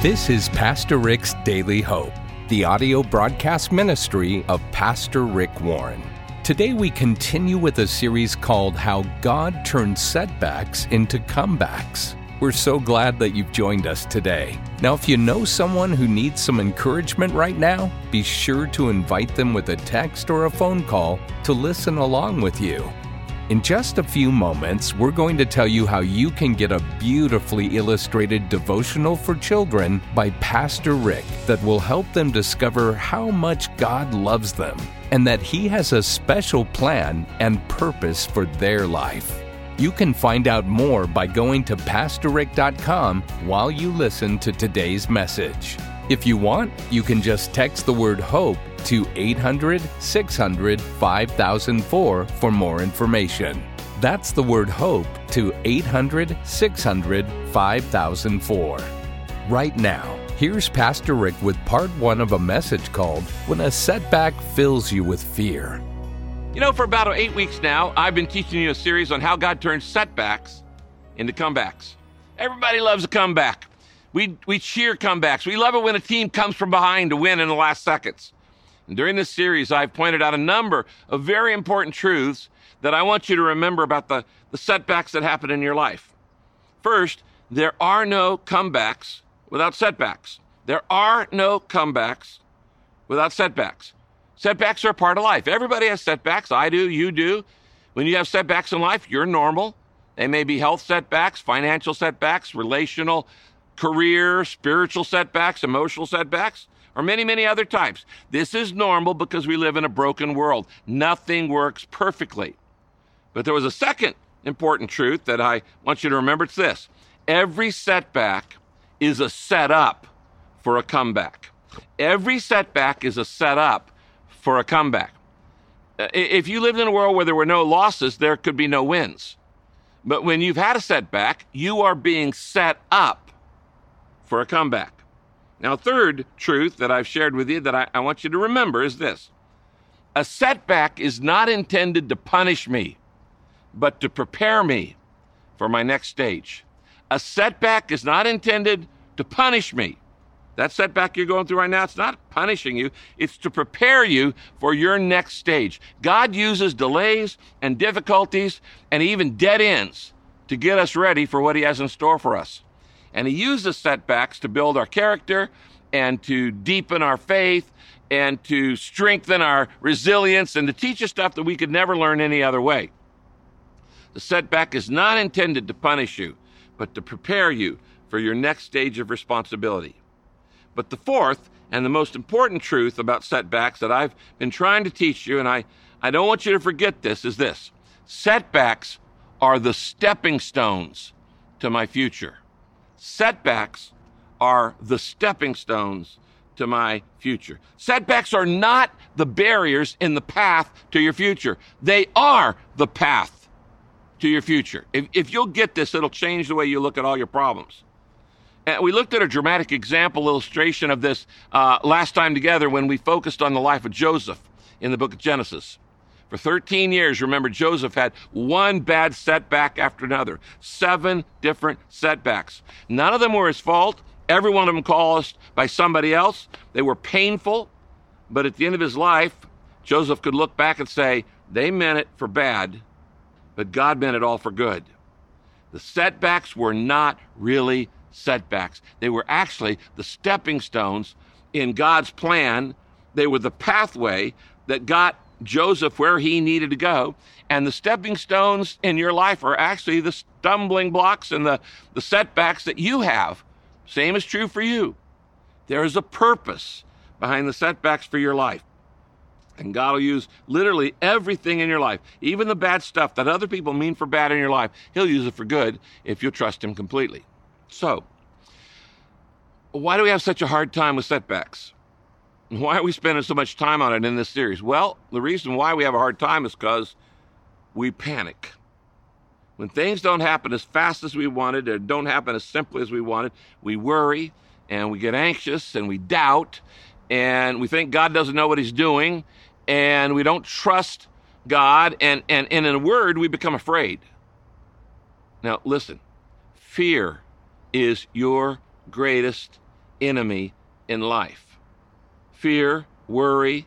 This is Pastor Rick's Daily Hope, the audio broadcast ministry of Pastor Rick Warren. Today we continue with a series called How God Turns Setbacks into Comebacks. We're so glad that you've joined us today. Now, if you know someone who needs some encouragement right now, be sure to invite them with a text or a phone call to listen along with you. In just a few moments, we're going to tell you how you can get a beautifully illustrated devotional for children by Pastor Rick that will help them discover how much God loves them and that He has a special plan and purpose for their life. You can find out more by going to PastorRick.com while you listen to today's message. If you want, you can just text the word HOPE to 800 600 5004 for more information. That's the word HOPE to 800 600 5004. Right now, here's Pastor Rick with part one of a message called When a Setback Fills You with Fear. You know, for about eight weeks now, I've been teaching you a series on how God turns setbacks into comebacks. Everybody loves a comeback. We, we cheer comebacks. We love it when a team comes from behind to win in the last seconds. During this series, I've pointed out a number of very important truths that I want you to remember about the, the setbacks that happen in your life. First, there are no comebacks without setbacks. There are no comebacks without setbacks. Setbacks are a part of life. Everybody has setbacks. I do, you do. When you have setbacks in life, you're normal. They may be health setbacks, financial setbacks, relational career, spiritual setbacks, emotional setbacks, or many, many other types. This is normal because we live in a broken world. Nothing works perfectly. But there was a second important truth that I want you to remember. It's this every setback is a setup for a comeback. Every setback is a setup for a comeback. If you lived in a world where there were no losses, there could be no wins. But when you've had a setback, you are being set up for a comeback. Now, third truth that I've shared with you that I, I want you to remember is this a setback is not intended to punish me, but to prepare me for my next stage. A setback is not intended to punish me. That setback you're going through right now, it's not punishing you, it's to prepare you for your next stage. God uses delays and difficulties and even dead ends to get us ready for what He has in store for us. And He uses setbacks to build our character and to deepen our faith and to strengthen our resilience and to teach us stuff that we could never learn any other way. The setback is not intended to punish you, but to prepare you for your next stage of responsibility. But the fourth and the most important truth about setbacks that I've been trying to teach you, and I, I don't want you to forget this, is this setbacks are the stepping stones to my future. Setbacks are the stepping stones to my future. Setbacks are not the barriers in the path to your future. They are the path to your future. If, if you'll get this, it'll change the way you look at all your problems. And we looked at a dramatic example illustration of this uh, last time together when we focused on the life of Joseph in the book of Genesis. For 13 years, remember, Joseph had one bad setback after another, seven different setbacks. None of them were his fault. Every one of them caused by somebody else. They were painful, but at the end of his life, Joseph could look back and say, they meant it for bad, but God meant it all for good. The setbacks were not really setbacks. They were actually the stepping stones in God's plan. They were the pathway that got Joseph where he needed to go. And the stepping stones in your life are actually the stumbling blocks and the, the setbacks that you have. Same is true for you. There is a purpose behind the setbacks for your life. And God will use literally everything in your life, even the bad stuff that other people mean for bad in your life. He'll use it for good if you trust Him completely. So, why do we have such a hard time with setbacks? Why are we spending so much time on it in this series? Well, the reason why we have a hard time is because we panic. When things don't happen as fast as we wanted, or don't happen as simply as we wanted, we worry and we get anxious and we doubt and we think God doesn't know what He's doing and we don't trust God. And, and, and in a word, we become afraid. Now, listen fear is your greatest enemy in life fear, worry,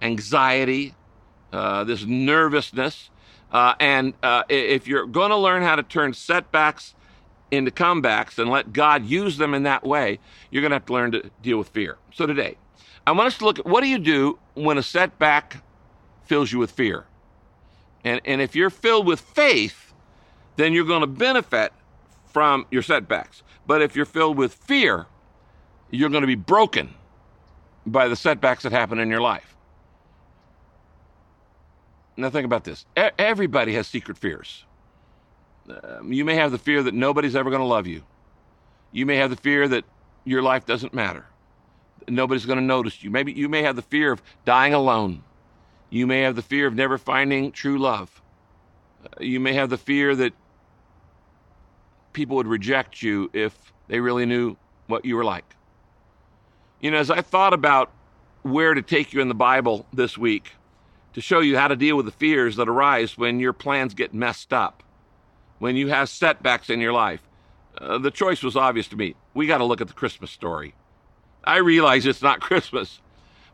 anxiety, uh, this nervousness. Uh, and uh, if you're going to learn how to turn setbacks into comebacks and let God use them in that way, you're going to have to learn to deal with fear. So today, I want us to look at what do you do when a setback fills you with fear? And, and if you're filled with faith, then you're going to benefit from your setbacks. But if you're filled with fear, you're going to be broken by the setbacks that happen in your life. Now, think about this everybody has secret fears. Um, you may have the fear that nobody's ever going to love you. You may have the fear that your life doesn't matter. Nobody's going to notice you. Maybe you may have the fear of dying alone. You may have the fear of never finding true love. Uh, you may have the fear that people would reject you if they really knew what you were like. You know, as I thought about where to take you in the Bible this week to show you how to deal with the fears that arise when your plans get messed up, when you have setbacks in your life, uh, the choice was obvious to me. We got to look at the Christmas story. I realize it's not Christmas,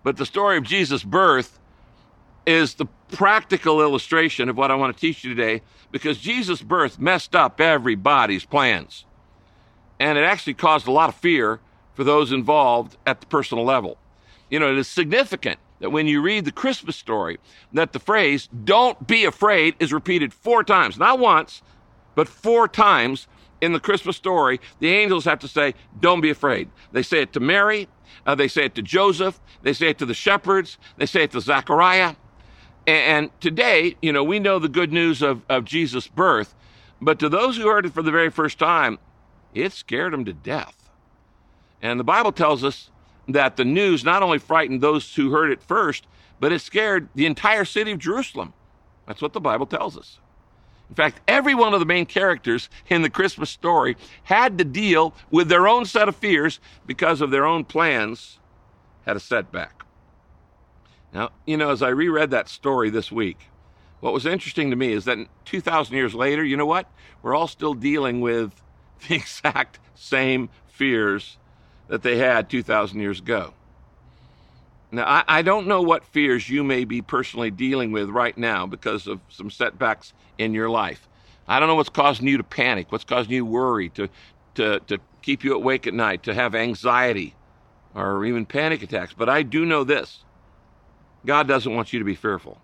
but the story of Jesus' birth is the practical illustration of what I want to teach you today because Jesus' birth messed up everybody's plans. And it actually caused a lot of fear for those involved at the personal level. You know, it is significant that when you read the Christmas story, that the phrase, don't be afraid, is repeated four times. Not once, but four times in the Christmas story, the angels have to say, Don't be afraid. They say it to Mary, uh, they say it to Joseph, they say it to the shepherds, they say it to Zechariah. And, and today, you know, we know the good news of, of Jesus' birth, but to those who heard it for the very first time, it scared them to death. And the Bible tells us that the news not only frightened those who heard it first, but it scared the entire city of Jerusalem. That's what the Bible tells us. In fact, every one of the main characters in the Christmas story had to deal with their own set of fears because of their own plans had a setback. Now, you know, as I reread that story this week, what was interesting to me is that 2,000 years later, you know what? We're all still dealing with the exact same fears that they had 2,000 years ago. Now, I, I, don't know what fears you may be personally dealing with right now because of some setbacks in your life. I don't know what's causing you to panic, what's causing you worry, to, to, to keep you awake at night, to have anxiety or even panic attacks. But I do know this God doesn't want you to be fearful.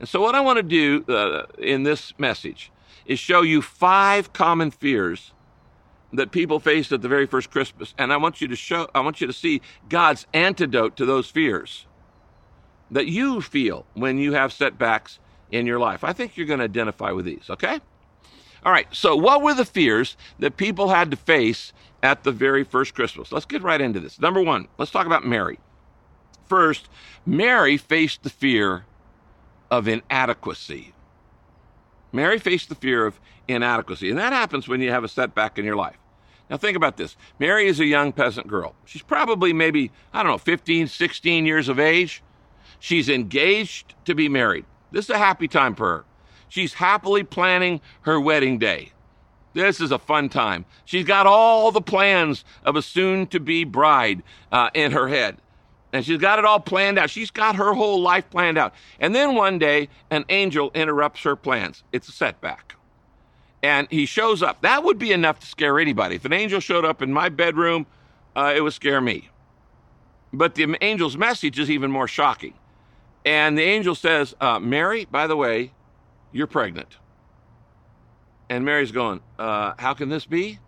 And so, what I want to do uh, in this message is show you five common fears that people faced at the very first Christmas. And I want you to show, I want you to see God's antidote to those fears that you feel when you have setbacks in your life. I think you're going to identify with these, okay? All right, so what were the fears that people had to face at the very first Christmas? Let's get right into this. Number one, let's talk about Mary. First, Mary faced the fear of inadequacy. Mary faced the fear of inadequacy, and that happens when you have a setback in your life. Now, think about this. Mary is a young peasant girl. She's probably maybe, I don't know, 15, 16 years of age. She's engaged to be married. This is a happy time for her. She's happily planning her wedding day. This is a fun time. She's got all the plans of a soon to be bride uh, in her head. And she's got it all planned out. She's got her whole life planned out. And then one day, an angel interrupts her plans. It's a setback and he shows up. That would be enough to scare anybody. If an angel showed up in my bedroom, uh, it would scare me. But the angel's message is even more shocking. And the angel says, uh, Mary, by the way, you're pregnant. And Mary's going, uh, How can this be?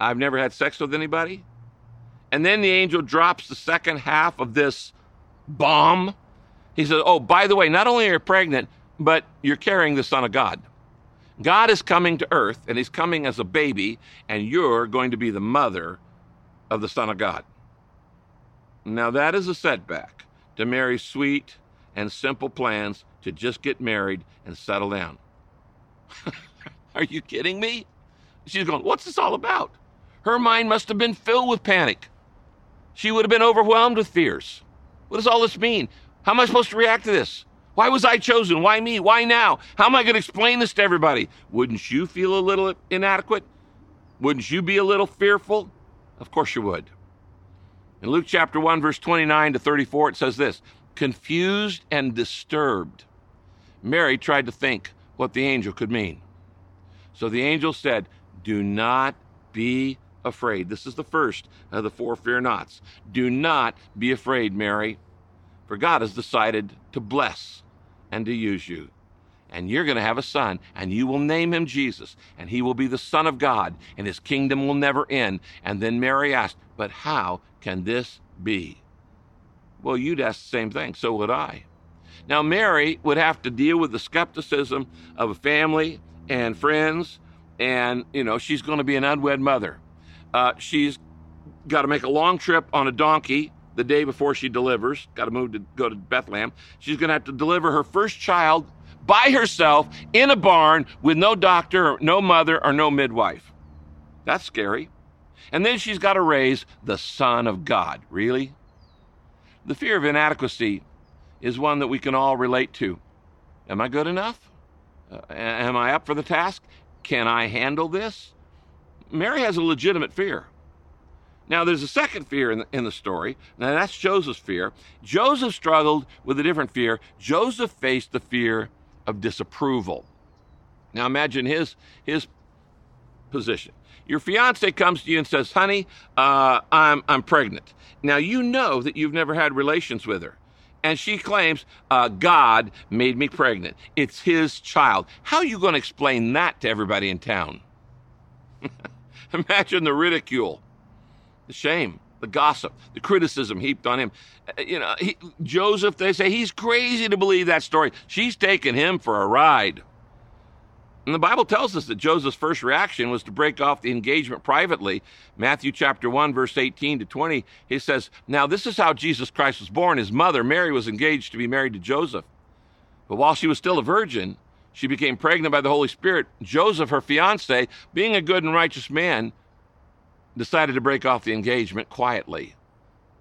I've never had sex with anybody. And then the angel drops the second half of this bomb. He says, Oh, by the way, not only are you pregnant, but you're carrying the Son of God. God is coming to earth, and he's coming as a baby, and you're going to be the mother of the Son of God. Now, that is a setback to Mary's sweet and simple plans to just get married and settle down. Are you kidding me? She's going, What's this all about? Her mind must have been filled with panic. She would have been overwhelmed with fears. What does all this mean? How am I supposed to react to this? Why was I chosen? Why me? Why now? How am I going to explain this to everybody? Wouldn't you feel a little inadequate? Wouldn't you be a little fearful? Of course you would. In Luke chapter 1, verse 29 to 34, it says this Confused and disturbed, Mary tried to think what the angel could mean. So the angel said, Do not be afraid. This is the first of the four fear nots. Do not be afraid, Mary, for God has decided to bless and to use you. And you're going to have a son, and you will name him Jesus, and he will be the Son of God, and his kingdom will never end. And then Mary asked, But how can this be? Well, you'd ask the same thing. So would I. Now, Mary would have to deal with the skepticism of a family and friends, and, you know, she's going to be an unwed mother. Uh, she's got to make a long trip on a donkey the day before she delivers, got to move to go to Bethlehem. She's going to have to deliver her first child by herself in a barn with no doctor, no mother, or no midwife. That's scary. And then she's got to raise the Son of God. Really? The fear of inadequacy is one that we can all relate to. Am I good enough? Uh, am I up for the task? Can I handle this? Mary has a legitimate fear. Now, there's a second fear in the, in the story, Now, that's Joseph's fear. Joseph struggled with a different fear. Joseph faced the fear of disapproval. Now, imagine his, his position. Your fiance comes to you and says, Honey, uh, I'm, I'm pregnant. Now, you know that you've never had relations with her. And she claims, uh, God made me pregnant. It's his child. How are you going to explain that to everybody in town? Imagine the ridicule, the shame, the gossip, the criticism heaped on him. Uh, you know, he, Joseph, they say he's crazy to believe that story. She's taken him for a ride. And the Bible tells us that Joseph's first reaction was to break off the engagement privately. Matthew chapter 1, verse 18 to 20, he says, Now this is how Jesus Christ was born. His mother, Mary, was engaged to be married to Joseph. But while she was still a virgin, she became pregnant by the Holy Spirit. Joseph, her fiance, being a good and righteous man, decided to break off the engagement quietly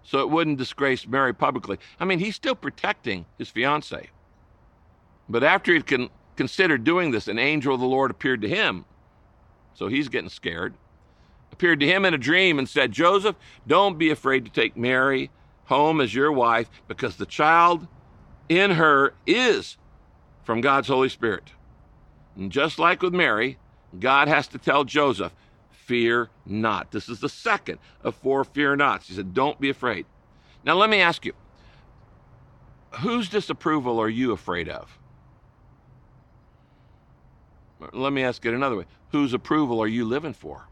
so it wouldn't disgrace Mary publicly. I mean, he's still protecting his fiance. But after he'd con- considered doing this, an angel of the Lord appeared to him. So he's getting scared. Appeared to him in a dream and said, Joseph, don't be afraid to take Mary home as your wife because the child in her is from God's Holy Spirit. And just like with Mary, God has to tell Joseph, fear not. This is the second of four fear nots. He said, don't be afraid. Now, let me ask you, whose disapproval are you afraid of? Let me ask it another way whose approval are you living for?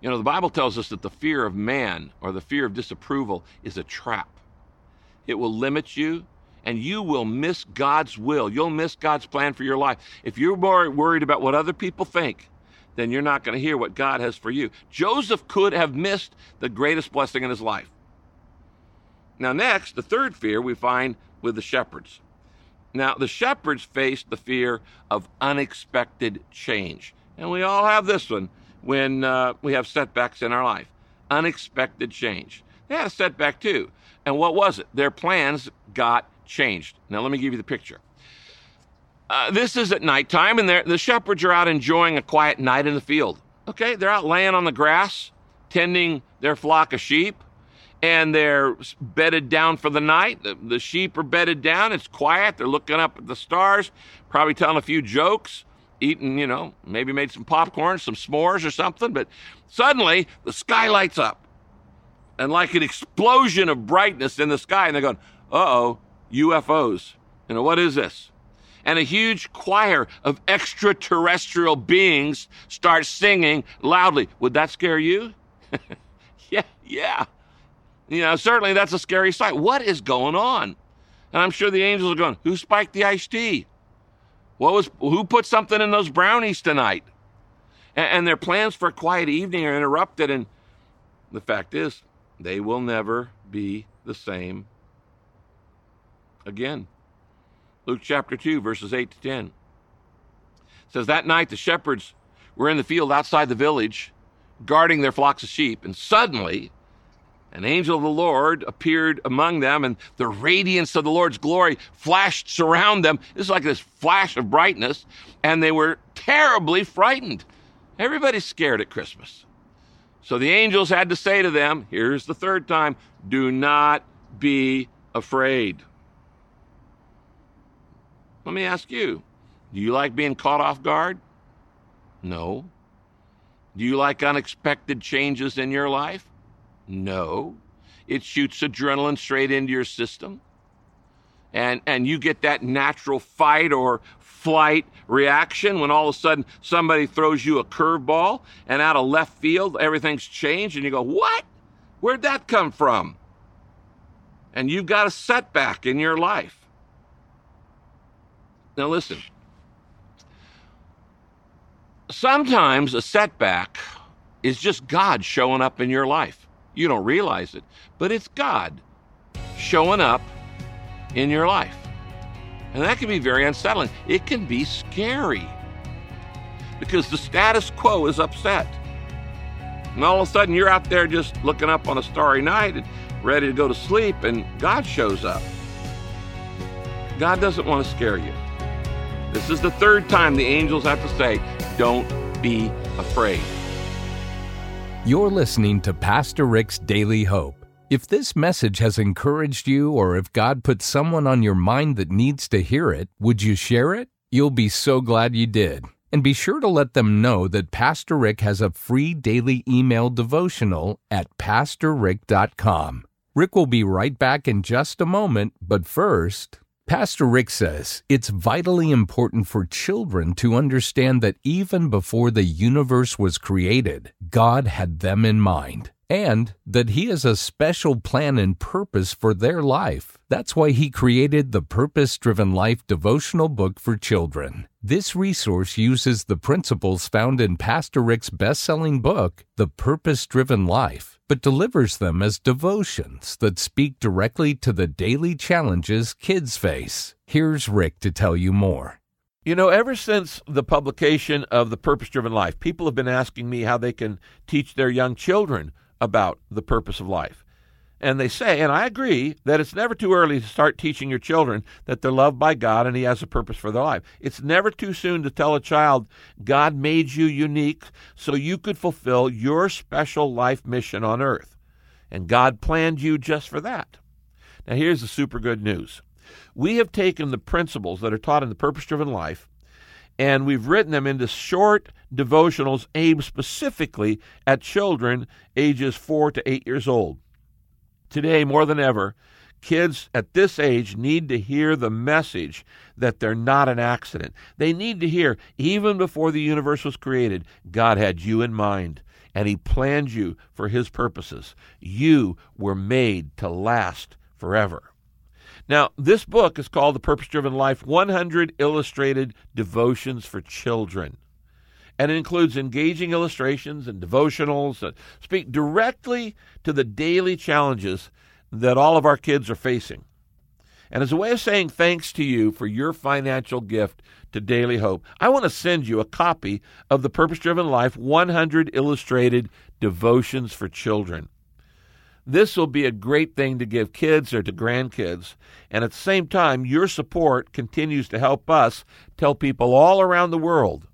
You know, the Bible tells us that the fear of man or the fear of disapproval is a trap. It will limit you and you will miss God's will. You'll miss God's plan for your life. If you're more worried about what other people think, then you're not going to hear what God has for you. Joseph could have missed the greatest blessing in his life. Now, next, the third fear we find with the shepherds. Now, the shepherds faced the fear of unexpected change. And we all have this one when uh, we have setbacks in our life unexpected change. They had a setback too. And what was it? Their plans got changed. Now, let me give you the picture. Uh, this is at nighttime, and the shepherds are out enjoying a quiet night in the field. Okay, they're out laying on the grass, tending their flock of sheep and they're bedded down for the night. The, the, sheep are bedded down. It's quiet. They're looking up at the stars, probably telling a few jokes, eating, you know, maybe made some popcorn, some s'mores or something. But suddenly the sky lights up and like an explosion of brightness in the sky. And they're going, uh oh, UFOs. You know, what is this? And a huge choir of extraterrestrial beings start singing loudly. Would that scare you? yeah, yeah. You know, certainly that's a scary sight. What is going on? And I'm sure the angels are going, Who spiked the iced tea? What was who put something in those brownies tonight? And, and their plans for a quiet evening are interrupted. And the fact is, they will never be the same again. Luke chapter 2, verses 8 to 10 says, That night the shepherds were in the field outside the village, guarding their flocks of sheep, and suddenly an angel of the Lord appeared among them, and the radiance of the Lord's glory flashed around them. This is like this flash of brightness, and they were terribly frightened. Everybody's scared at Christmas. So the angels had to say to them, here's the third time, do not be afraid. Let me ask you, do you like being caught off guard? No. Do you like unexpected changes in your life? No. It shoots adrenaline straight into your system. And, and you get that natural fight or flight reaction when all of a sudden somebody throws you a curveball and out of left field everything's changed and you go, What? Where'd that come from? And you've got a setback in your life. Now, listen. Sometimes a setback is just God showing up in your life. You don't realize it, but it's God showing up in your life. And that can be very unsettling. It can be scary because the status quo is upset. And all of a sudden, you're out there just looking up on a starry night and ready to go to sleep, and God shows up. God doesn't want to scare you. This is the third time the angels have to say, Don't be afraid. You're listening to Pastor Rick's Daily Hope. If this message has encouraged you, or if God put someone on your mind that needs to hear it, would you share it? You'll be so glad you did. And be sure to let them know that Pastor Rick has a free daily email devotional at PastorRick.com. Rick will be right back in just a moment, but first, Pastor Rick says it's vitally important for children to understand that even before the universe was created, God had them in mind and that He has a special plan and purpose for their life. That's why He created the Purpose Driven Life devotional book for children. This resource uses the principles found in Pastor Rick's best selling book, The Purpose Driven Life, but delivers them as devotions that speak directly to the daily challenges kids face. Here's Rick to tell you more. You know, ever since the publication of The Purpose Driven Life, people have been asking me how they can teach their young children about the purpose of life. And they say, and I agree, that it's never too early to start teaching your children that they're loved by God and He has a purpose for their life. It's never too soon to tell a child God made you unique so you could fulfill your special life mission on earth. And God planned you just for that. Now, here's the super good news we have taken the principles that are taught in the purpose driven life and we've written them into short devotionals aimed specifically at children ages 4 to 8 years old. Today, more than ever, kids at this age need to hear the message that they're not an accident. They need to hear, even before the universe was created, God had you in mind and He planned you for His purposes. You were made to last forever. Now, this book is called The Purpose Driven Life 100 Illustrated Devotions for Children. And it includes engaging illustrations and devotionals that speak directly to the daily challenges that all of our kids are facing. And as a way of saying thanks to you for your financial gift to Daily Hope, I want to send you a copy of the Purpose Driven Life 100 Illustrated Devotions for Children. This will be a great thing to give kids or to grandkids. And at the same time, your support continues to help us tell people all around the world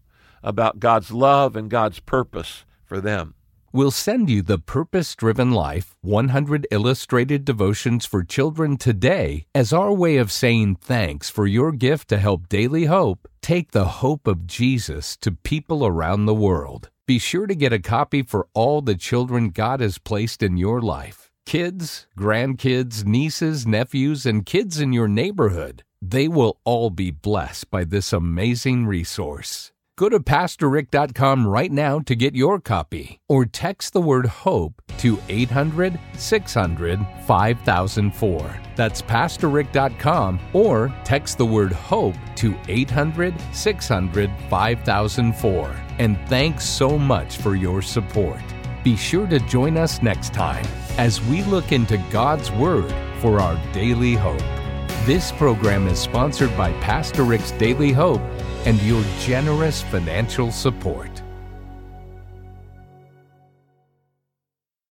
about God's love and God's purpose for them. We'll send you the Purpose Driven Life 100 Illustrated Devotions for Children today as our way of saying thanks for your gift to help Daily Hope take the hope of Jesus to people around the world. Be sure to get a copy for all the children God has placed in your life kids, grandkids, nieces, nephews, and kids in your neighborhood. They will all be blessed by this amazing resource. Go to PastorRick.com right now to get your copy or text the word HOPE to 800 600 5004. That's PastorRick.com or text the word HOPE to 800 600 5004. And thanks so much for your support. Be sure to join us next time as we look into God's Word for our daily hope. This program is sponsored by Pastor Rick's Daily Hope and your generous financial support.